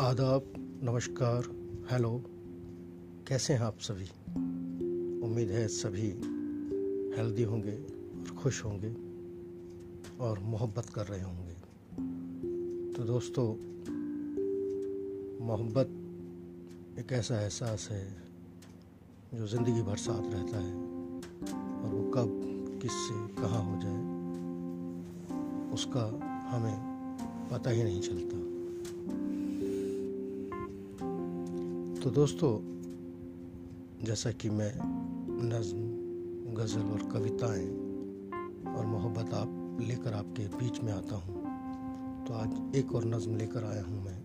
आदाब, नमस्कार, हेलो। कैसे हैं आप सभी? उम्मीद है सभी हेल्दी होंगे और खुश होंगे और मोहब्बत कर रहे होंगे। तो दोस्तों, मोहब्बत एक ऐसा एहसास है जो ज़िंदगी भर साथ रहता है और वो कब किससे कहाँ हो जाए, उसका हमें पता ही नहीं चलता। तो दोस्तों, जैसा कि मैं नज्म, गज़ल और कविताएँ और मोहब्बत आप लेकर आपके बीच में आता हूँ तो आज एक और नज्म लेकर आया हूँ मैं,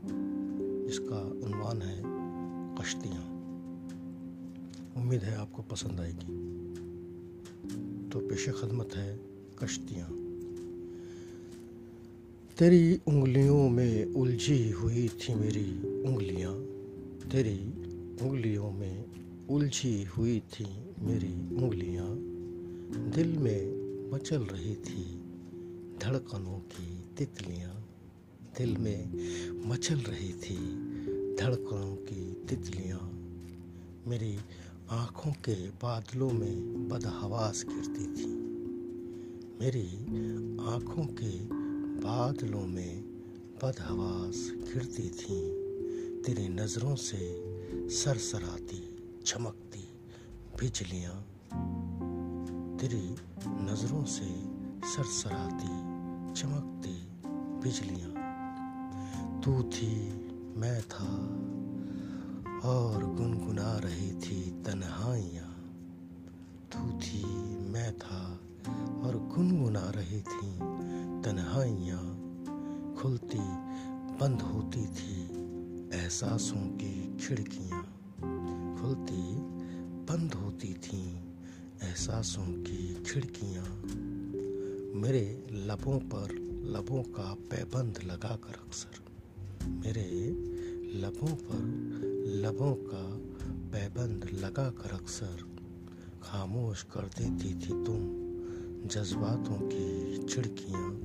जिसका उन्वान है कश्तियाँ। उम्मीद है आपको पसंद आएगी। तो पेश खदमत है कश्तियाँ। तेरी उंगलियों में उलझी हुई थी मेरी उंगलियाँ। तेरी उंगलियों में उलझी हुई थी मेरी उंगलियाँ। दिल में मचल रही थी धड़कनों की तितलियाँ। दिल में मचल रही थी धड़कनों की तितलियाँ। मेरी आँखों के बादलों में बदहवास गिरती थी। मेरी आँखों के बादलों में बदहवास गिरती थी। तेरी नज़रों से सरसराती, चमकती बिजलियाँ। तेरी नज़रों से सरसराती, चमकती बिजलियाँ। तू थी, मैं था, और गुनगुना रही थी तन्हाइयाँ। तू थी, मैं था, और गुनगुना रही थी तन्हाइयाँ। खुलती, बंद होती थी एहसासों की खिड़कियाँ खुलती बंद होती थीं। एहसासों की खिड़कियाँ मेरे लबों पर लबों का पैबंद लगाकर अक्सर। मेरे लबों पर लबों का पैबंद लगाकर अक्सर खामोश कर देती थी तुम। जज्बातों की खिड़कियाँ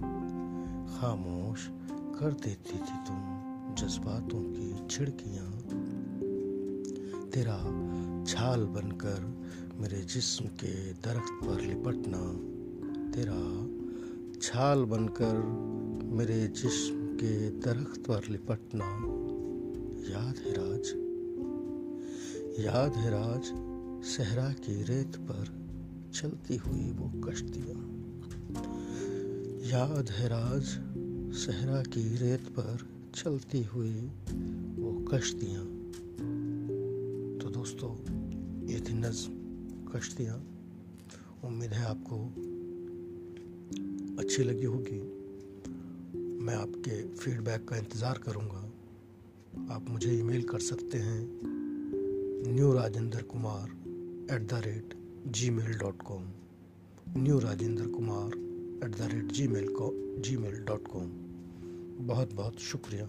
खामोश कर देती थी तुम। जज्बातों की छिड़कियाँ। तेरा छाल बनकर मेरे जिस्म के दरख्त पर लिपटना। तेरा छाल बनकर मेरे जिस्म के दरख्त पर लिपटना। याद है राज? याद है राज? सहरा की रेत पर चलती हुई वो कश्तियाँ। याद है राज? सहरा की रेत पर चलती हुई वो कश्तियाँ। तो दोस्तों, ये थी नज्म कश्तियाँ। उम्मीद है आपको अच्छी लगी होगी। मैं आपके फीडबैक का इंतज़ार करूँगा। आप मुझे ईमेल कर सकते हैं new Rajendra Kumar at the rate Gmail dot com new Rajendra Kumar at the rate Gmail को जी मेल डॉट कॉम बहुत बहुत शुक्रिया।